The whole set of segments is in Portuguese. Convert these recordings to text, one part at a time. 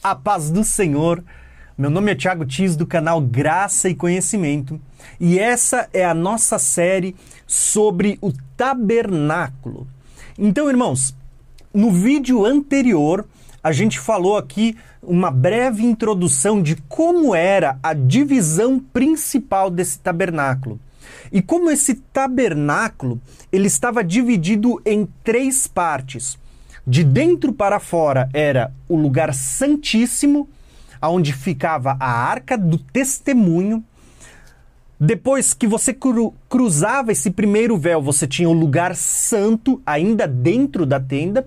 A paz do Senhor. Meu nome é Thiago Tis do canal Graça e Conhecimento e essa é a nossa série sobre o tabernáculo. Então, irmãos, no vídeo anterior a gente falou aqui uma breve introdução de como era a divisão principal desse tabernáculo. E como esse tabernáculo, ele estava dividido em três partes. De dentro para fora era o lugar santíssimo, aonde ficava a arca do testemunho. Depois que você cru cruzava esse primeiro véu, você tinha o lugar santo ainda dentro da tenda,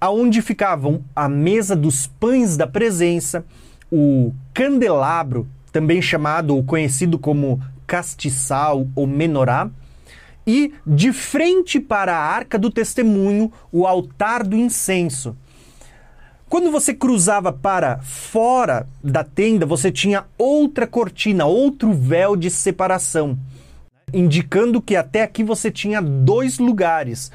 aonde ficavam a mesa dos pães da presença, o candelabro, também chamado ou conhecido como castiçal ou menorá, e de frente para a arca do testemunho, o altar do incenso. Quando você cruzava para fora da tenda, você tinha outra cortina, outro véu de separação, indicando que até aqui você tinha dois lugares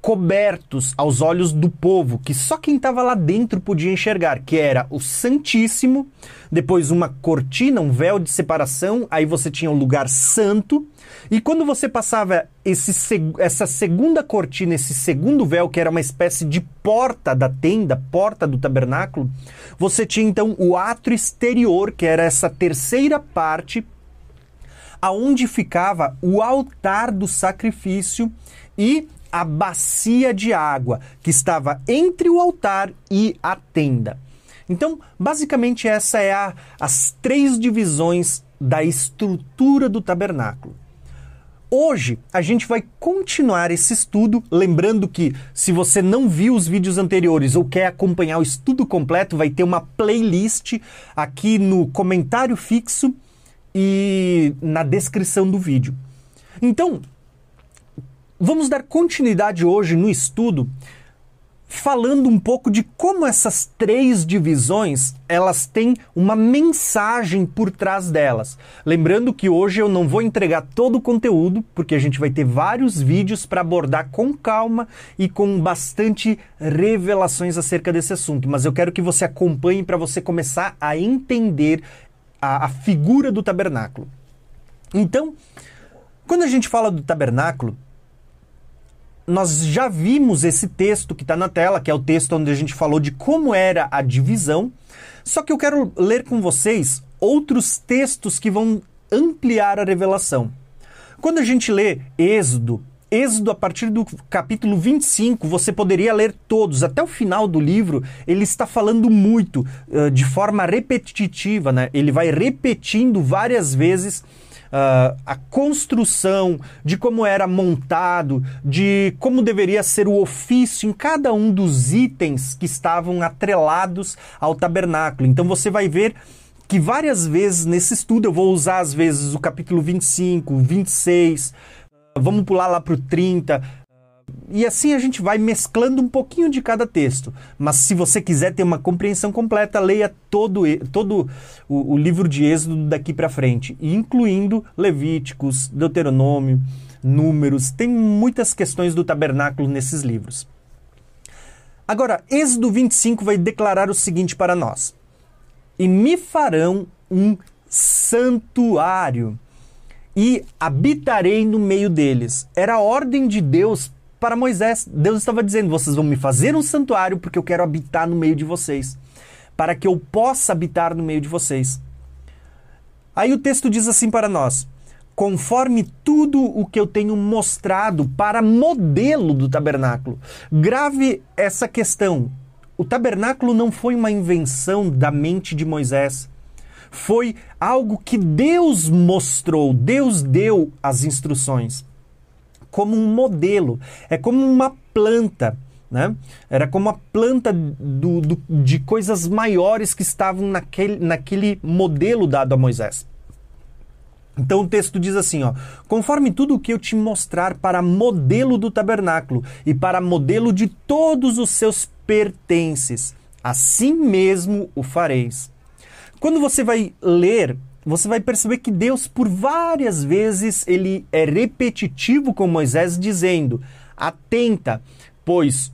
cobertos aos olhos do povo, que só quem estava lá dentro podia enxergar, que era o Santíssimo, depois uma cortina, um véu de separação, aí você tinha o lugar santo, e quando você passava esse, essa segunda cortina, esse segundo véu, que era uma espécie de porta da tenda, porta do tabernáculo, você tinha então o átrio exterior, que era essa terceira parte, aonde ficava o altar do sacrifício e a bacia de água que estava entre o altar e a tenda. Então, basicamente, essa é a, as três divisões da estrutura do tabernáculo. Hoje a gente vai continuar esse estudo, lembrando que se você não viu os vídeos anteriores ou quer acompanhar o estudo completo, vai ter uma playlist aqui no comentário fixo e na descrição do vídeo. Então, Vamos dar continuidade hoje no estudo falando um pouco de como essas três divisões elas têm uma mensagem por trás delas. Lembrando que hoje eu não vou entregar todo o conteúdo, porque a gente vai ter vários vídeos para abordar com calma e com bastante revelações acerca desse assunto. Mas eu quero que você acompanhe para você começar a entender a, a figura do tabernáculo. Então, quando a gente fala do tabernáculo, nós já vimos esse texto que está na tela, que é o texto onde a gente falou de como era a divisão. Só que eu quero ler com vocês outros textos que vão ampliar a revelação. Quando a gente lê Êxodo, Êxodo, a partir do capítulo 25, você poderia ler todos. Até o final do livro, ele está falando muito, uh, de forma repetitiva, né? Ele vai repetindo várias vezes uh, a construção, de como era montado, de como deveria ser o ofício em cada um dos itens que estavam atrelados ao tabernáculo. Então você vai ver que várias vezes nesse estudo eu vou usar às vezes o capítulo 25, 26, vamos pular lá para o 30, e assim a gente vai mesclando um pouquinho de cada texto. Mas se você quiser ter uma compreensão completa, leia todo, todo o, o livro de Êxodo daqui para frente, incluindo Levíticos, Deuteronômio, Números. Tem muitas questões do tabernáculo nesses livros. Agora, Êxodo 25 vai declarar o seguinte para nós: E me farão um santuário e habitarei no meio deles. Era a ordem de Deus para Moisés. Deus estava dizendo: vocês vão me fazer um santuário porque eu quero habitar no meio de vocês, para que eu possa habitar no meio de vocês. Aí o texto diz assim para nós: conforme tudo o que eu tenho mostrado para modelo do tabernáculo. Grave essa questão. O tabernáculo não foi uma invenção da mente de Moisés. Foi algo que Deus mostrou, Deus deu as instruções como um modelo, é como uma planta. Né? Era como a planta do, do, de coisas maiores que estavam naquele, naquele modelo dado a Moisés. Então o texto diz assim, ó: "Conforme tudo o que eu te mostrar para modelo do tabernáculo e para modelo de todos os seus pertences, assim mesmo o fareis." Quando você vai ler você vai perceber que Deus, por várias vezes, ele é repetitivo com Moisés, dizendo: atenta, pois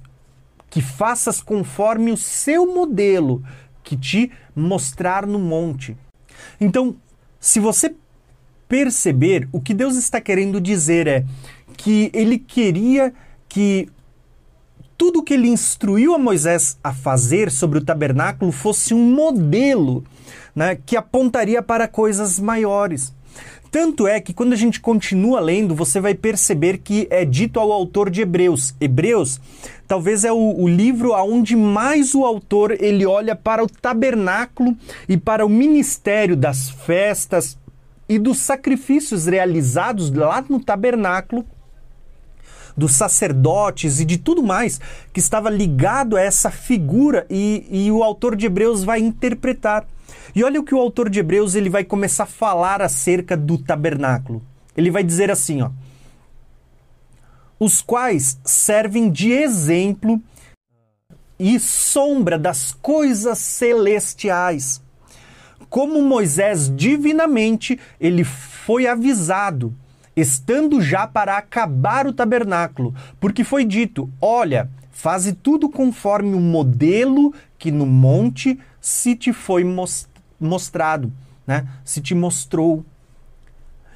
que faças conforme o seu modelo que te mostrar no monte. Então, se você perceber, o que Deus está querendo dizer é que ele queria que tudo que ele instruiu a Moisés a fazer sobre o tabernáculo fosse um modelo né, que apontaria para coisas maiores. Tanto é que quando a gente continua lendo, você vai perceber que é dito ao autor de Hebreus. Hebreus talvez é o, o livro aonde mais o autor ele olha para o tabernáculo e para o ministério das festas e dos sacrifícios realizados lá no tabernáculo dos sacerdotes e de tudo mais que estava ligado a essa figura e, e o autor de Hebreus vai interpretar. E olha o que o autor de Hebreus ele vai começar a falar acerca do tabernáculo. Ele vai dizer assim, ó: os quais servem de exemplo e sombra das coisas celestiais. Como Moisés divinamente ele foi avisado estando já para acabar o tabernáculo, porque foi dito: Olha, faze tudo conforme o modelo que no monte se te foi mostrado, né? Se te mostrou.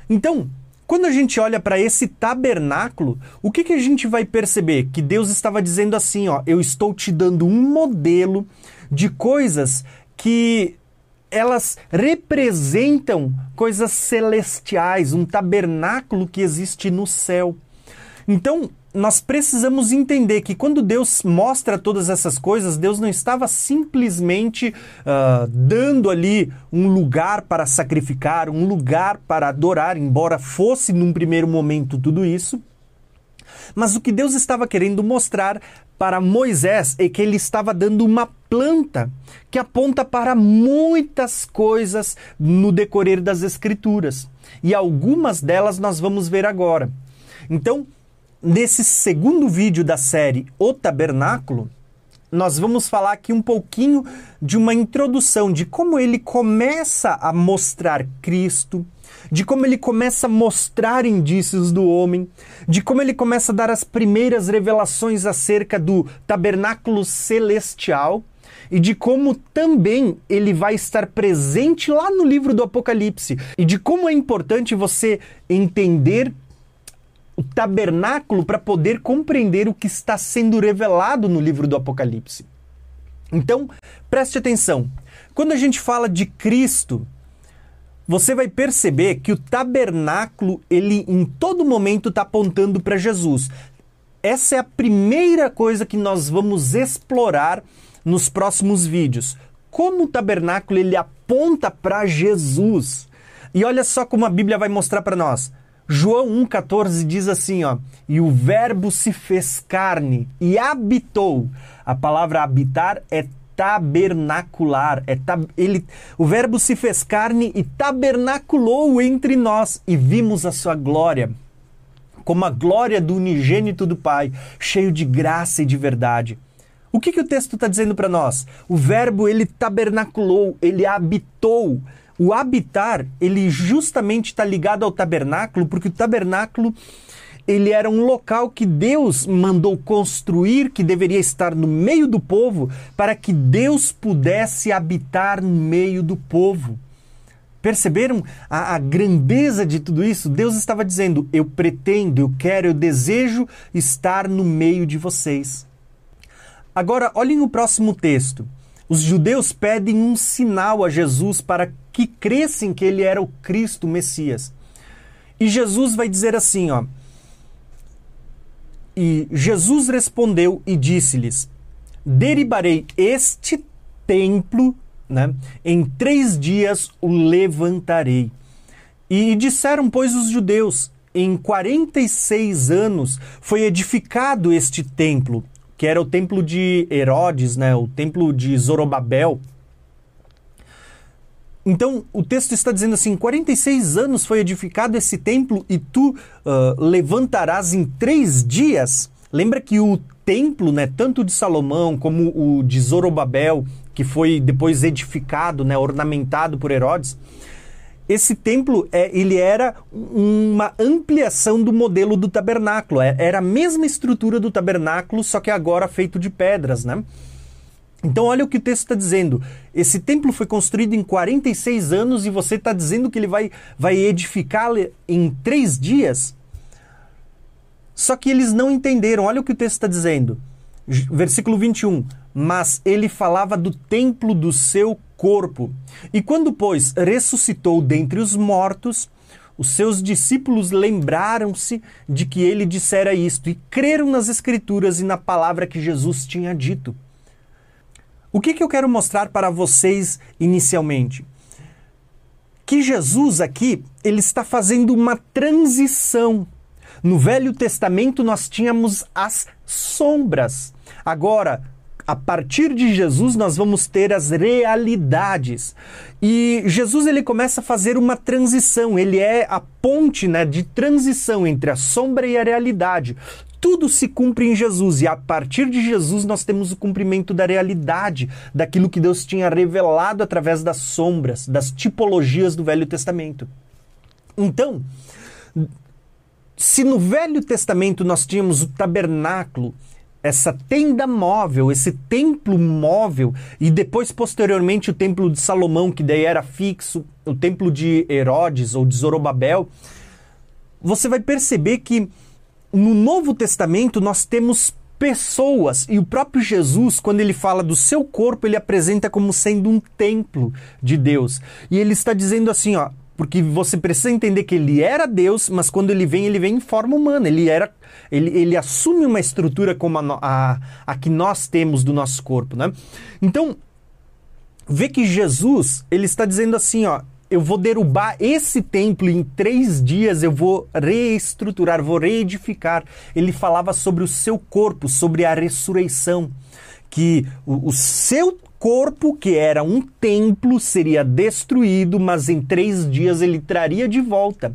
Então, quando a gente olha para esse tabernáculo, o que, que a gente vai perceber? Que Deus estava dizendo assim: ó, eu estou te dando um modelo de coisas que elas representam coisas celestiais, um tabernáculo que existe no céu. Então, nós precisamos entender que quando Deus mostra todas essas coisas, Deus não estava simplesmente uh, dando ali um lugar para sacrificar, um lugar para adorar, embora fosse num primeiro momento tudo isso. Mas o que Deus estava querendo mostrar para Moisés é que ele estava dando uma planta que aponta para muitas coisas no decorrer das Escrituras. E algumas delas nós vamos ver agora. Então, nesse segundo vídeo da série O Tabernáculo, nós vamos falar aqui um pouquinho de uma introdução de como ele começa a mostrar Cristo, de como ele começa a mostrar indícios do homem, de como ele começa a dar as primeiras revelações acerca do tabernáculo celestial e de como também ele vai estar presente lá no livro do Apocalipse e de como é importante você entender o tabernáculo para poder compreender o que está sendo revelado no livro do Apocalipse. Então, preste atenção. Quando a gente fala de Cristo, você vai perceber que o tabernáculo, ele em todo momento está apontando para Jesus. Essa é a primeira coisa que nós vamos explorar nos próximos vídeos. Como o tabernáculo ele aponta para Jesus. E olha só como a Bíblia vai mostrar para nós. João 1,14 diz assim, ó, e o verbo se fez carne e habitou. A palavra habitar é tabernacular. É tab ele, o Verbo se fez carne e tabernaculou entre nós e vimos a sua glória, como a glória do unigênito do Pai, cheio de graça e de verdade. O que, que o texto está dizendo para nós? O verbo ele tabernaculou, ele habitou. O habitar, ele justamente está ligado ao tabernáculo, porque o tabernáculo ele era um local que Deus mandou construir, que deveria estar no meio do povo, para que Deus pudesse habitar no meio do povo. Perceberam a, a, grandeza de tudo isso? Deus estava dizendo: Eu pretendo, eu quero, eu desejo estar no meio de vocês. Agora, olhem o próximo texto. Os judeus pedem um sinal a Jesus para que crescem que ele era o Cristo, o Messias. E Jesus vai dizer assim, ó: e Jesus respondeu e disse-lhes: Deribarei este templo, né? em três dias o levantarei. E disseram, pois, os judeus: em 46 anos foi edificado este templo, que era o templo de Herodes, né? o templo de Zorobabel. Então, o texto está dizendo assim: 46 anos foi edificado esse templo e tu uh, levantarás em três dias. Lembra que o templo, né, tanto de Salomão como o de Zorobabel, que foi depois edificado, né, ornamentado por Herodes, esse templo é, ele era uma ampliação do modelo do tabernáculo. É, era a mesma estrutura do tabernáculo, só que agora feito de pedras, né? Então, olha o que o texto está dizendo. Esse templo foi construído em 46 anos e você está dizendo que ele vai, vai edificá-lo em três dias? Só que eles não entenderam. Olha o que o texto está dizendo. Versículo 21. Mas ele falava do templo do seu corpo. E quando, pois, ressuscitou dentre os mortos, os seus discípulos lembraram-se de que ele dissera isto e creram nas Escrituras e na palavra que Jesus tinha dito. O que, que eu quero mostrar para vocês inicialmente? Que Jesus aqui ele está fazendo uma transição. No Velho Testamento nós tínhamos as sombras. Agora, a partir de Jesus nós vamos ter as realidades. E Jesus ele começa a fazer uma transição, ele é a ponte né, de transição entre a sombra e a realidade tudo se cumpre em Jesus e a partir de Jesus nós temos o cumprimento da realidade, daquilo que Deus tinha revelado através das sombras, das tipologias do Velho Testamento. Então, se no Velho Testamento nós tínhamos o tabernáculo, essa tenda móvel, esse templo móvel, e depois, posteriormente, o templo de Salomão, que daí era fixo, o templo de Herodes ou de Zorobabel, você vai perceber que no Novo Testamento nós temos pessoas e o próprio Jesus, quando ele fala do seu corpo, ele apresenta como sendo um templo de Deus. E ele está dizendo assim, ó, porque você precisa entender que ele era Deus, mas quando ele vem, ele vem em forma humana. Ele era, ele, ele assume uma estrutura como a, a, a que nós temos do nosso corpo, né? Então, vê que Jesus, ele está dizendo assim, ó, eu vou derrubar esse templo em três dias, eu vou reestruturar, vou reedificar. Ele falava sobre o seu corpo, sobre a ressurreição, que o, o seu corpo, que era um templo, seria destruído, mas em três dias ele traria de volta.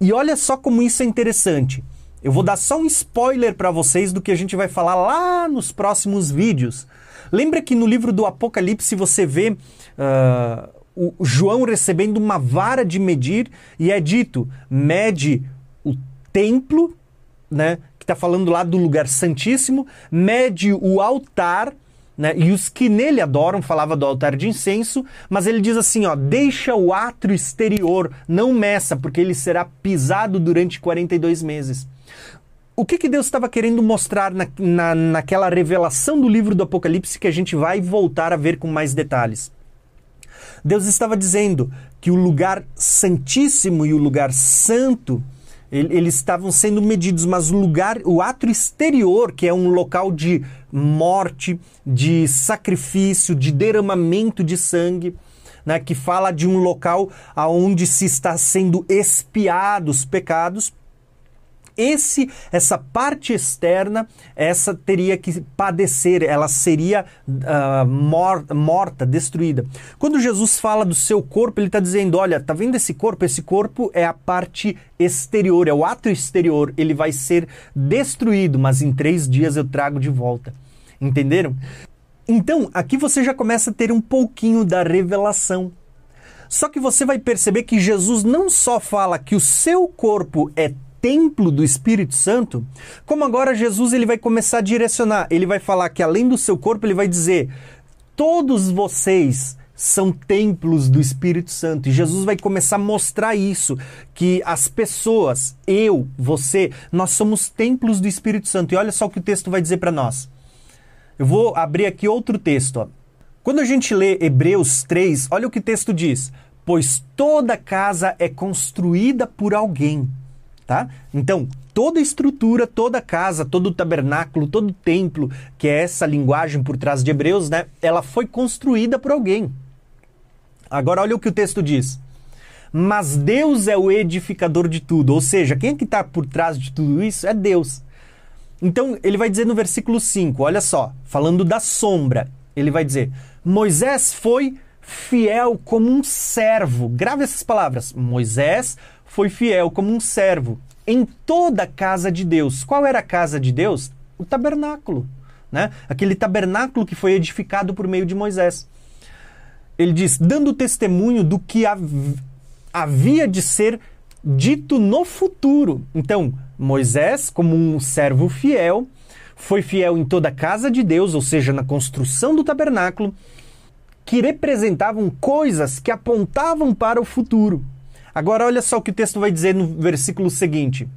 E olha só como isso é interessante. Eu vou dar só um spoiler para vocês do que a gente vai falar lá nos próximos vídeos. Lembra que no livro do Apocalipse você vê uh, o João recebendo uma vara de medir e é dito: mede o templo, né, que está falando lá do lugar santíssimo, mede o altar. Né, e os que nele adoram, falava do altar de incenso, mas ele diz assim: ó, deixa o átrio exterior, não meça, porque ele será pisado durante 42 meses. O que, que Deus estava querendo mostrar na, na, naquela revelação do livro do Apocalipse que a gente vai voltar a ver com mais detalhes? Deus estava dizendo que o lugar santíssimo e o lugar santo eles estavam sendo medidos, mas o lugar, o ato exterior, que é um local de morte, de sacrifício, de derramamento de sangue, né, que fala de um local aonde se está sendo expiados os pecados, esse essa parte externa essa teria que padecer ela seria uh, mor morta destruída. Quando Jesus fala do seu corpo ele está dizendo olha tá vendo esse corpo? Esse corpo é a parte exterior é o ato exterior. Ele vai ser destruído mas em três dias eu trago de volta. Entenderam? Então aqui você já começa a ter um pouquinho da revelação. Só que você vai perceber que Jesus não só fala que o seu corpo é templo do Espírito Santo, como agora Jesus ele vai começar a direcionar, ele vai falar que além do seu corpo, ele vai dizer: todos vocês são templos do Espírito Santo. E Jesus vai começar a mostrar isso, que as pessoas, eu, você, nós somos templos do Espírito Santo. E olha só o que o texto vai dizer para nós. Eu vou abrir aqui outro texto. Ó. Quando a gente lê Hebreus 3, olha o que o texto diz: Pois toda casa é construída por alguém tá? Então, toda estrutura, toda casa, todo tabernáculo, todo templo, que é essa linguagem por trás de Hebreus, né? Ela foi construída por alguém. Agora olha o que o texto diz. Mas Deus é o edificador de tudo, ou seja, quem é que está por trás de tudo isso é Deus. Então ele vai dizer no versículo 5, olha só, falando da sombra, ele vai dizer: Moisés foi fiel como um servo. Grave essas palavras. Moisés foi fiel como um servo em toda a casa de Deus. Qual era a casa de Deus? O tabernáculo, né? Aquele tabernáculo que foi edificado por meio de Moisés. Ele diz: dando testemunho do que havia de ser dito no futuro. Então, Moisés, como um servo fiel, foi fiel em toda a casa de Deus, ou seja, na construção do tabernáculo, que representavam coisas que apontavam para o futuro. Agora, olha só o que o texto vai dizer no versículo seguinte.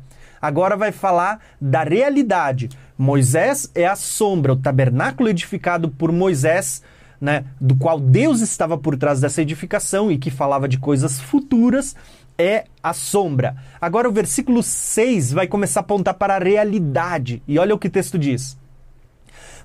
Agora vai falar da realidade. Moisés é a sombra, o tabernáculo edificado por Moisés, né, do qual Deus estava por trás dessa edificação e que falava de coisas futuras, é a sombra. Agora o versículo 6 vai começar a apontar para a realidade. E olha o que o texto diz.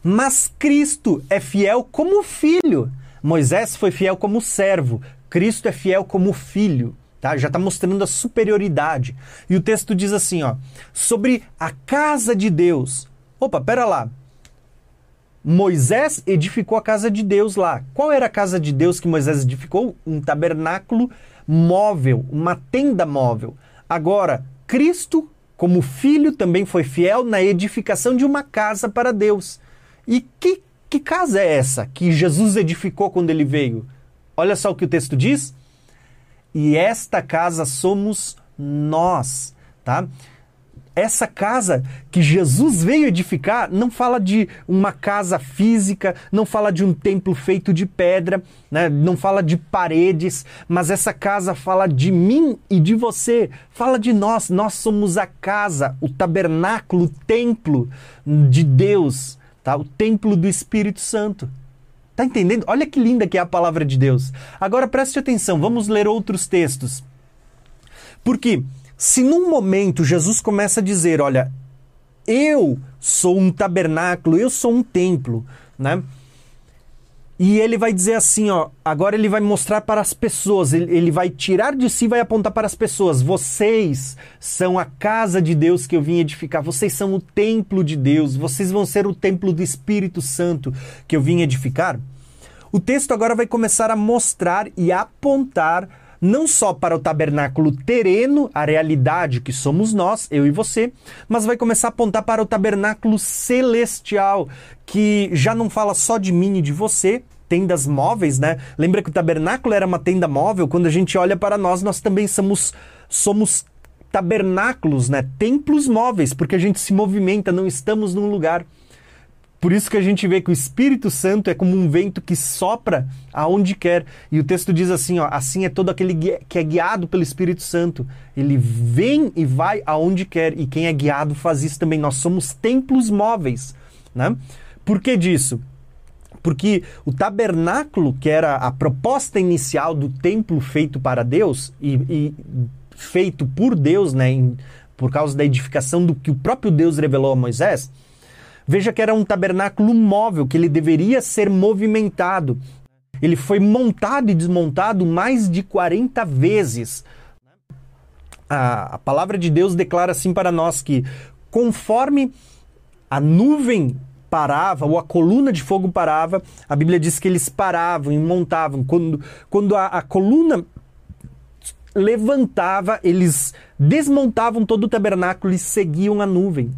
Mas Cristo é fiel como filho. Moisés foi fiel como servo. Cristo é fiel como filho. Tá? Já está mostrando a superioridade. E o texto diz assim, ó, sobre a casa de Deus. Opa, pera lá. Moisés edificou a casa de Deus lá. Qual era a casa de Deus que Moisés edificou? Um tabernáculo móvel, uma tenda móvel. Agora, Cristo, como filho, também foi fiel na edificação de uma casa para Deus. E que, que casa é essa que Jesus edificou quando ele veio? Olha só o que o texto diz. E esta casa somos nós, tá? essa casa que Jesus veio edificar não fala de uma casa física, não fala de um templo feito de pedra, né? não fala de paredes, mas essa casa fala de mim e de você, fala de nós. Nós somos a casa, o tabernáculo, o templo de Deus, tá? o templo do Espírito Santo. Tá entendendo? Olha que linda que é a palavra de Deus. Agora preste atenção, vamos ler outros textos. Porque se num momento Jesus começa a dizer, olha, eu sou um tabernáculo, eu sou um templo, né? E ele vai dizer assim, ó, agora ele vai mostrar para as pessoas, ele, ele vai tirar de si e vai apontar para as pessoas. Vocês são a casa de Deus que eu vim edificar, vocês são o templo de Deus, vocês vão ser o templo do Espírito Santo que eu vim edificar. O texto agora vai começar a mostrar e apontar não só para o tabernáculo terreno, a realidade que somos nós, eu e você, mas vai começar a apontar para o tabernáculo celestial, que já não fala só de mim e de você, tendas móveis, né? Lembra que o tabernáculo era uma tenda móvel? Quando a gente olha para nós, nós também somos somos tabernáculos, né? Templos móveis, porque a gente se movimenta, não estamos num lugar. Por isso que a gente vê que o Espírito Santo é como um vento que sopra aonde quer. E o texto diz assim, ó, assim é todo aquele que é guiado pelo Espírito Santo. Ele vem e vai aonde quer, e quem é guiado faz isso também. Nós somos templos móveis, né? Por que disso? Porque o tabernáculo, que era a proposta inicial do templo feito para Deus e, e feito por Deus, né, em, por causa da edificação do que o próprio Deus revelou a Moisés, Veja que era um tabernáculo móvel, que ele deveria ser movimentado. Ele foi montado e desmontado mais de 40 vezes. A, a palavra de Deus declara assim para nós que, conforme a nuvem parava, ou a coluna de fogo parava, a Bíblia diz que eles paravam e montavam. Quando, quando a, a coluna levantava, eles desmontavam todo o tabernáculo e seguiam a nuvem.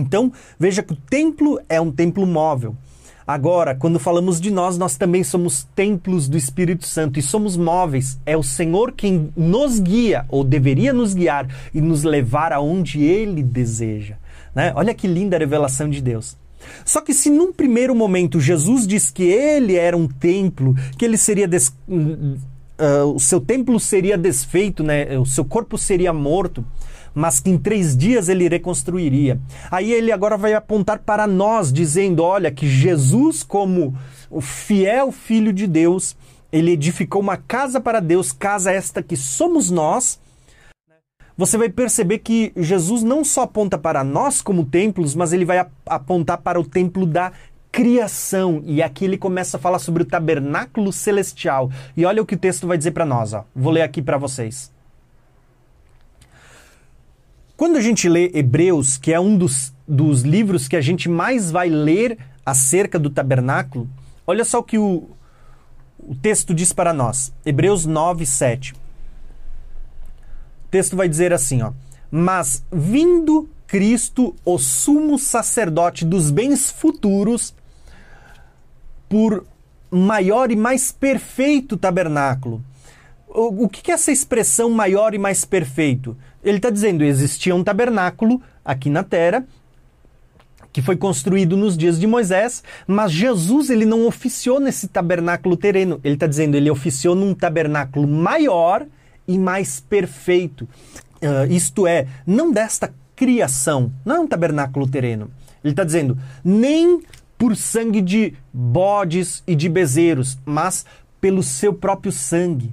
Então, veja que o templo é um templo móvel. Agora, quando falamos de nós, nós também somos templos do Espírito Santo e somos móveis. É o Senhor quem nos guia, ou deveria nos guiar e nos levar aonde Ele deseja. Né? Olha que linda a revelação de Deus. Só que se num primeiro momento Jesus diz que ele era um templo, que ele seria des... uh, o seu templo seria desfeito, né? o seu corpo seria morto, mas que em três dias ele reconstruiria. Aí ele agora vai apontar para nós, dizendo: olha, que Jesus, como o fiel Filho de Deus, ele edificou uma casa para Deus, casa esta que somos nós. Você vai perceber que Jesus não só aponta para nós como templos, mas ele vai apontar para o templo da criação. E aqui ele começa a falar sobre o tabernáculo celestial. E olha o que o texto vai dizer para nós. Ó. Vou ler aqui para vocês. Quando a gente lê Hebreus, que é um dos, dos livros que a gente mais vai ler acerca do tabernáculo, olha só o que o, o texto diz para nós. Hebreus 9, 7. O texto vai dizer assim, ó. Mas vindo Cristo, o sumo sacerdote dos bens futuros, por maior e mais perfeito tabernáculo, O, que é essa expressão maior e mais perfeito? Ele está dizendo: existia um tabernáculo aqui na terra que foi construído nos dias de Moisés, mas Jesus ele não oficiou nesse tabernáculo terreno. Ele está dizendo ele oficiou num tabernáculo maior e mais perfeito. Uh, isto é, não desta criação, não é um tabernáculo terreno. Ele está dizendo nem por sangue de bodes e de bezerros, mas pelo seu próprio sangue.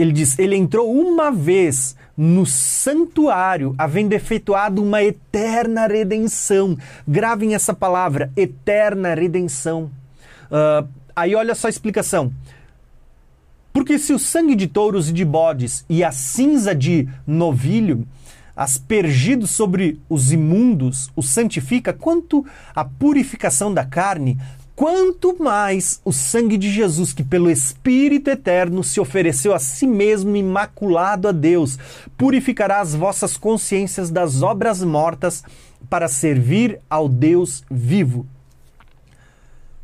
Ele diz: ele entrou uma vez no santuário, havendo efetuado uma eterna redenção. Gravem essa palavra, eterna redenção. Uh, aí olha só a explicação. Porque se o sangue de touros e de bodes e a cinza de novilho aspergido sobre os imundos o santifica, quanto a purificação da carne, quanto mais o sangue de Jesus, que pelo Espírito eterno se ofereceu a si mesmo imaculado a Deus, purificará as vossas consciências das obras mortas para servir ao Deus vivo.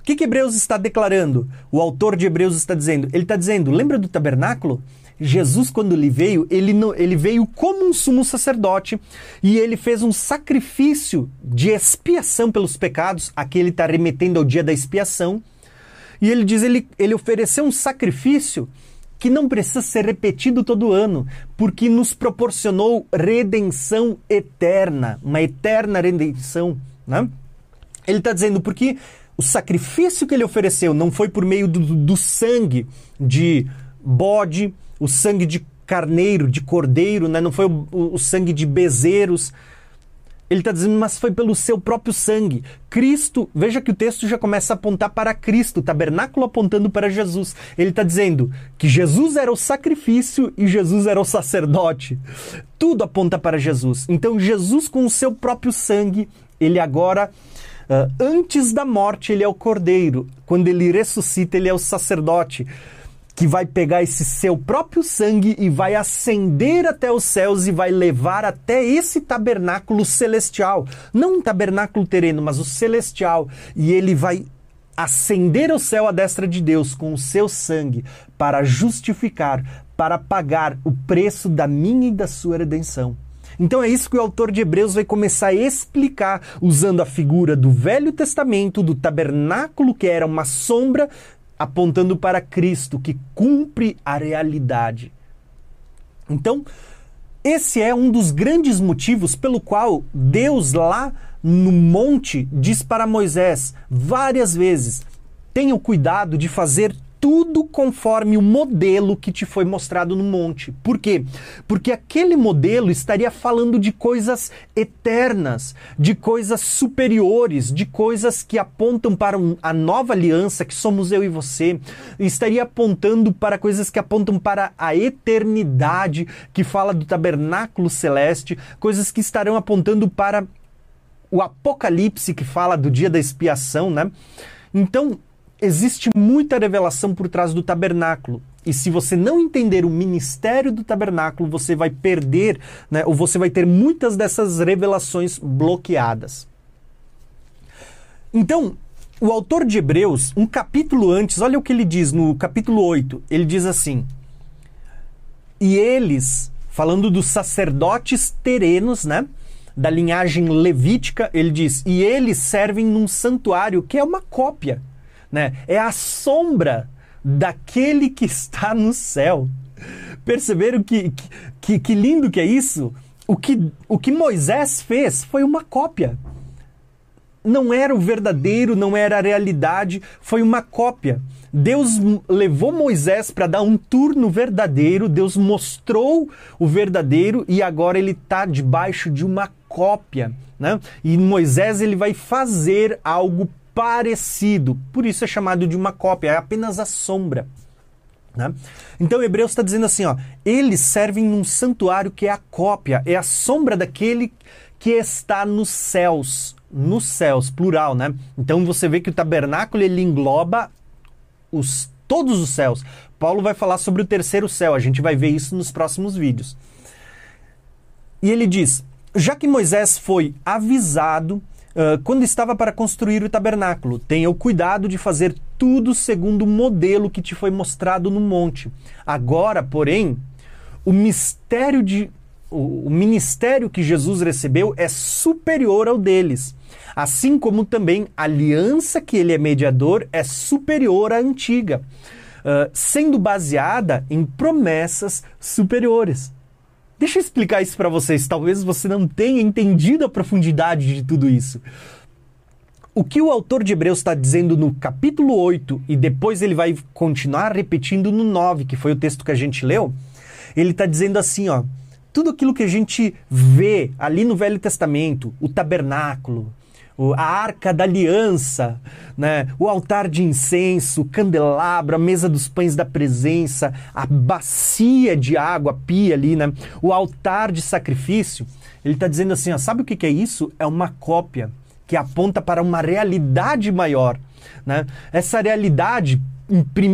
O que, que Hebreus está declarando? O autor de Hebreus está dizendo: ele está dizendo, lembra do tabernáculo? Jesus, quando ele veio, ele, ele veio como um sumo sacerdote e ele fez um sacrifício de expiação pelos pecados. Aqui ele está remetendo ao dia da expiação. E ele diz: ele, ele ofereceu um sacrifício que não precisa ser repetido todo ano, porque nos proporcionou redenção eterna, uma eterna redenção. Né? Ele está dizendo porque o sacrifício que ele ofereceu não foi por meio do, do sangue de bode, o sangue de carneiro, de cordeiro, né? não foi o, o sangue de bezerros. Ele está dizendo, mas foi pelo seu próprio sangue. Cristo, veja que o texto já começa a apontar para Cristo, o tabernáculo apontando para Jesus. Ele está dizendo que Jesus era o sacrifício e Jesus era o sacerdote. Tudo aponta para Jesus. Então, Jesus, com o seu próprio sangue, ele agora, uh, antes da morte, ele é o cordeiro. Quando ele ressuscita, ele é o sacerdote que vai pegar esse seu próprio sangue e vai ascender até os céus e vai levar até esse tabernáculo celestial. Não um tabernáculo terreno, mas o celestial. E ele vai ascender ao céu à destra de Deus com o seu sangue para justificar, para pagar o preço da minha e da sua redenção. Então é isso que o autor de Hebreus vai começar a explicar, usando a figura do Velho Testamento, do tabernáculo que era uma sombra apontando para Cristo, que cumpre a realidade. Então, esse é um dos grandes motivos pelo qual Deus lá no monte diz para Moisés várias vezes: tenha cuidado de fazer tudo conforme o modelo que te foi mostrado no monte. Por quê? Porque aquele modelo estaria falando de coisas eternas, de coisas superiores, de coisas que apontam para a nova aliança que somos eu e você. Estaria apontando para coisas que apontam para a eternidade, que fala do tabernáculo celeste, coisas que estarão apontando para o Apocalipse que fala do dia da expiação, né? Então, existe muita revelação por trás do tabernáculo. E se você não entender o ministério do tabernáculo, você vai perder, né, ou você vai ter muitas dessas revelações bloqueadas. Então, o autor de Hebreus, um capítulo antes, olha o que ele diz no capítulo 8. Ele diz assim: E eles, falando dos sacerdotes terenos, né? Da linhagem levítica, ele diz: E eles servem num santuário que é uma cópia né? É a sombra daquele que está no céu. Perceberam que, que, que lindo que é isso? O que, o que Moisés fez foi uma cópia. Não era o verdadeiro, não era a realidade, foi uma cópia. Deus levou Moisés para dar um tour no verdadeiro, Deus mostrou o verdadeiro e agora ele está debaixo de uma cópia. Né? E Moisés ele vai fazer algo parecido. Por isso é chamado de uma cópia, é apenas a sombra. Né? Então Hebreus está dizendo assim: ó, eles servem num santuário que é a cópia, é a sombra daquele que está nos céus. Nos céus, plural, né? Então você vê que o tabernáculo ele engloba os, todos os céus. Paulo vai falar sobre o terceiro céu, a gente vai ver isso nos próximos vídeos. E ele diz: já que Moisés foi avisado uh, quando estava para construir o tabernáculo: Tenha o cuidado de fazer tudo segundo o modelo que te foi mostrado no monte. Agora, porém, o mistério de o ministério que Jesus recebeu é superior ao deles. Assim como também a aliança que ele é mediador é superior à antiga, uh, sendo baseada em promessas superiores. Deixa eu explicar isso para vocês. Talvez você não tenha entendido a profundidade de tudo isso. O que o autor de Hebreus está dizendo no capítulo 8 e depois ele vai continuar repetindo no 9, que foi o texto que a gente leu, ele está dizendo assim, ó, tudo aquilo que a gente vê ali no Velho Testamento, o tabernáculo, a arca da aliança, né? o altar de incenso, o candelabro, a mesa dos pães da presença, a bacia de água, a pia ali, né? o altar de sacrifício. Ele está dizendo assim: ó, sabe o que, é isso? É uma cópia que aponta para uma realidade maior. Né? Essa realidade,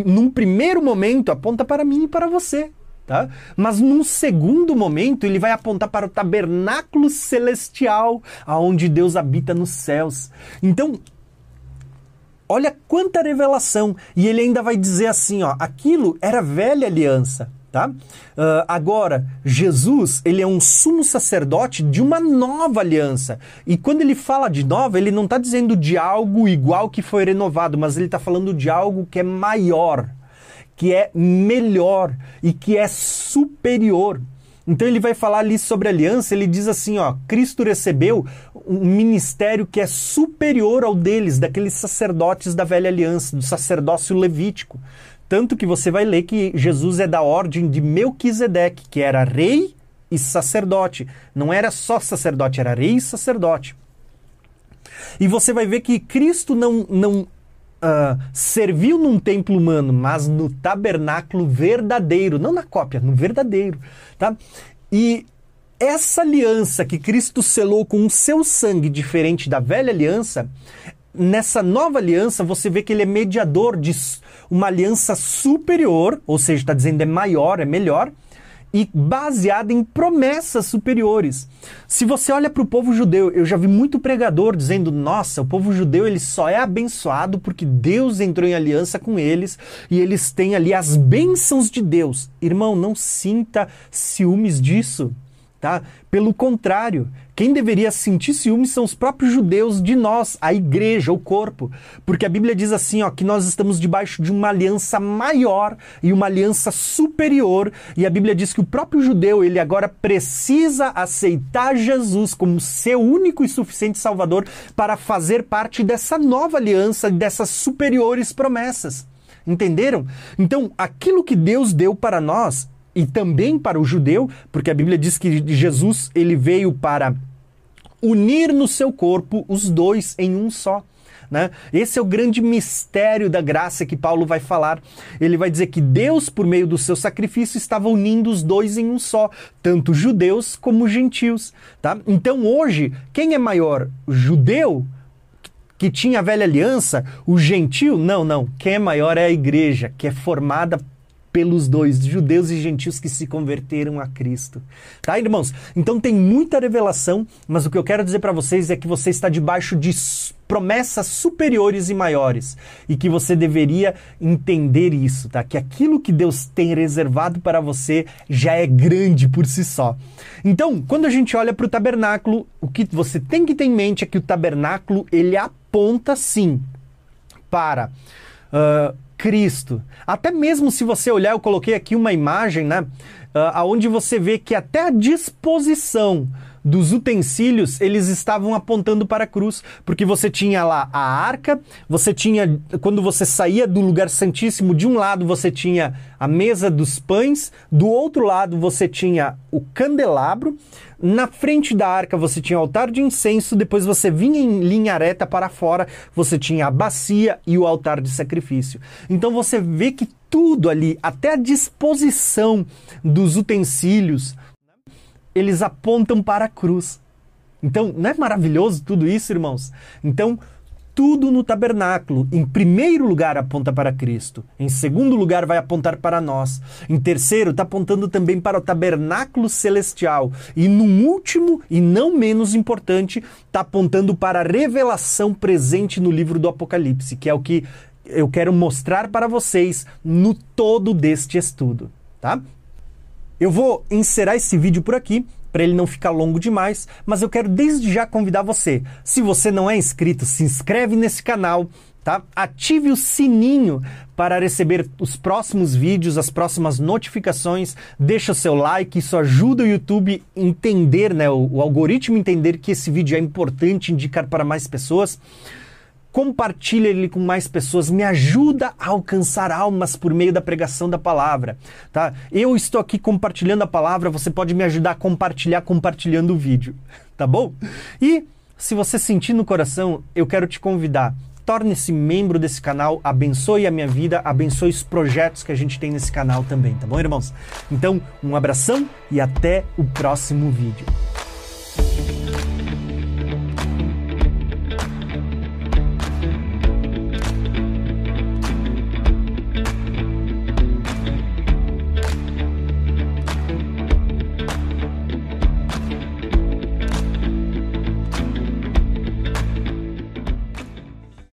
num primeiro momento, aponta para mim e para você. Tá? Mas num segundo momento ele vai apontar para o tabernáculo celestial, aonde Deus habita nos céus. Então, olha quanta revelação! E ele ainda vai dizer assim, ó, aquilo era velha aliança. Tá? Uh, agora, Jesus, ele é um sumo sacerdote de uma nova aliança. E quando ele fala de nova, ele não está dizendo de algo igual que foi renovado, mas ele está falando de algo que é maior que é melhor e que é superior. Então ele vai falar ali sobre aliança, ele diz assim, ó, Cristo recebeu um ministério que é superior ao deles, daqueles sacerdotes da velha aliança, do sacerdócio levítico. Tanto que você vai ler que Jesus é da ordem de Melquisedeque, que era rei e sacerdote. Não era só sacerdote, era rei e sacerdote. E você vai ver que Cristo não, não uh, serviu num templo humano, mas no tabernáculo verdadeiro, não na cópia, no verdadeiro, tá? E essa aliança que Cristo selou com o seu sangue, diferente da velha aliança, nessa nova aliança você vê que ele é mediador de uma aliança superior, ou seja, está dizendo é maior, é melhor, e baseada em promessas superiores. Se você olha para o povo judeu, eu já vi muito pregador dizendo: "Nossa, o povo judeu ele só é abençoado porque Deus entrou em aliança com eles e eles têm ali as bênçãos de Deus". Irmão, não sinta ciúmes disso tá? Pelo contrário, quem deveria sentir ciúmes são os próprios judeus de nós, a igreja, o corpo. Porque a Bíblia diz assim, ó, que nós estamos debaixo de uma aliança maior e uma aliança superior, e a Bíblia diz que o próprio judeu, ele agora precisa aceitar Jesus como seu único e suficiente salvador para fazer parte dessa nova aliança, dessas superiores promessas. Entenderam? Então, aquilo que Deus deu para nós e também para o judeu, porque a Bíblia diz que Jesus ele veio para unir no seu corpo os dois em um só. Né? Esse é o grande mistério da graça que Paulo vai falar. Ele vai dizer que Deus, por meio do seu sacrifício, estava unindo os dois em um só, tanto judeus como gentios. Tá? Então hoje, quem é maior? O judeu? Que tinha a velha aliança, o gentil? Não, não. Quem é maior é a igreja, que é formada pelos dois, judeus e gentios que se converteram a Cristo. Tá, irmãos? Então tem muita revelação, mas o que eu quero dizer para vocês é que você está debaixo de promessas superiores e maiores e que você deveria entender isso, tá? Que aquilo que Deus tem reservado para você já é grande por si só. Então, quando a gente olha para o tabernáculo, o que você tem que ter em mente é que o tabernáculo ele aponta sim para uh, Cristo. Até mesmo se você olhar, eu coloquei aqui uma imagem, né? Uh, aonde você vê que até a disposição dos utensílios, eles estavam apontando para a cruz, porque você tinha lá a arca, você tinha, quando você saía do lugar santíssimo, de um lado você tinha a mesa dos pães, do outro lado você tinha o candelabro, na frente da arca você tinha o altar de incenso, depois você vinha em linha reta para fora, você tinha a bacia e o altar de sacrifício. Então você vê que tudo ali, até a disposição dos utensílios, eles apontam para a cruz. Então, não é maravilhoso tudo isso, irmãos? Então, tudo no tabernáculo, em primeiro lugar, aponta para Cristo. Em segundo lugar, vai apontar para nós. Em terceiro, está apontando também para o tabernáculo celestial. E no último, e não menos importante, está apontando para a revelação presente no livro do Apocalipse, que é o que eu quero mostrar para vocês no todo deste estudo, tá? Eu vou encerrar esse vídeo por aqui para ele não ficar longo demais, mas eu quero desde já convidar você. Se você não é inscrito, se inscreve nesse canal, tá? Ative o sininho para receber os próximos vídeos, as próximas notificações. Deixa o seu like, isso ajuda o YouTube entender, né, o, o algoritmo entender que esse vídeo é importante, indicar para mais pessoas compartilha ele com mais pessoas, me ajuda a alcançar almas por meio da pregação da palavra, tá? Eu estou aqui compartilhando a palavra, você pode me ajudar a compartilhar compartilhando o vídeo, tá bom? E se você sentir no coração, eu quero te convidar, torne-se membro desse canal, abençoe a minha vida, abençoe os projetos que a gente tem nesse canal também, tá bom, irmãos? Então, um abração e até o próximo vídeo.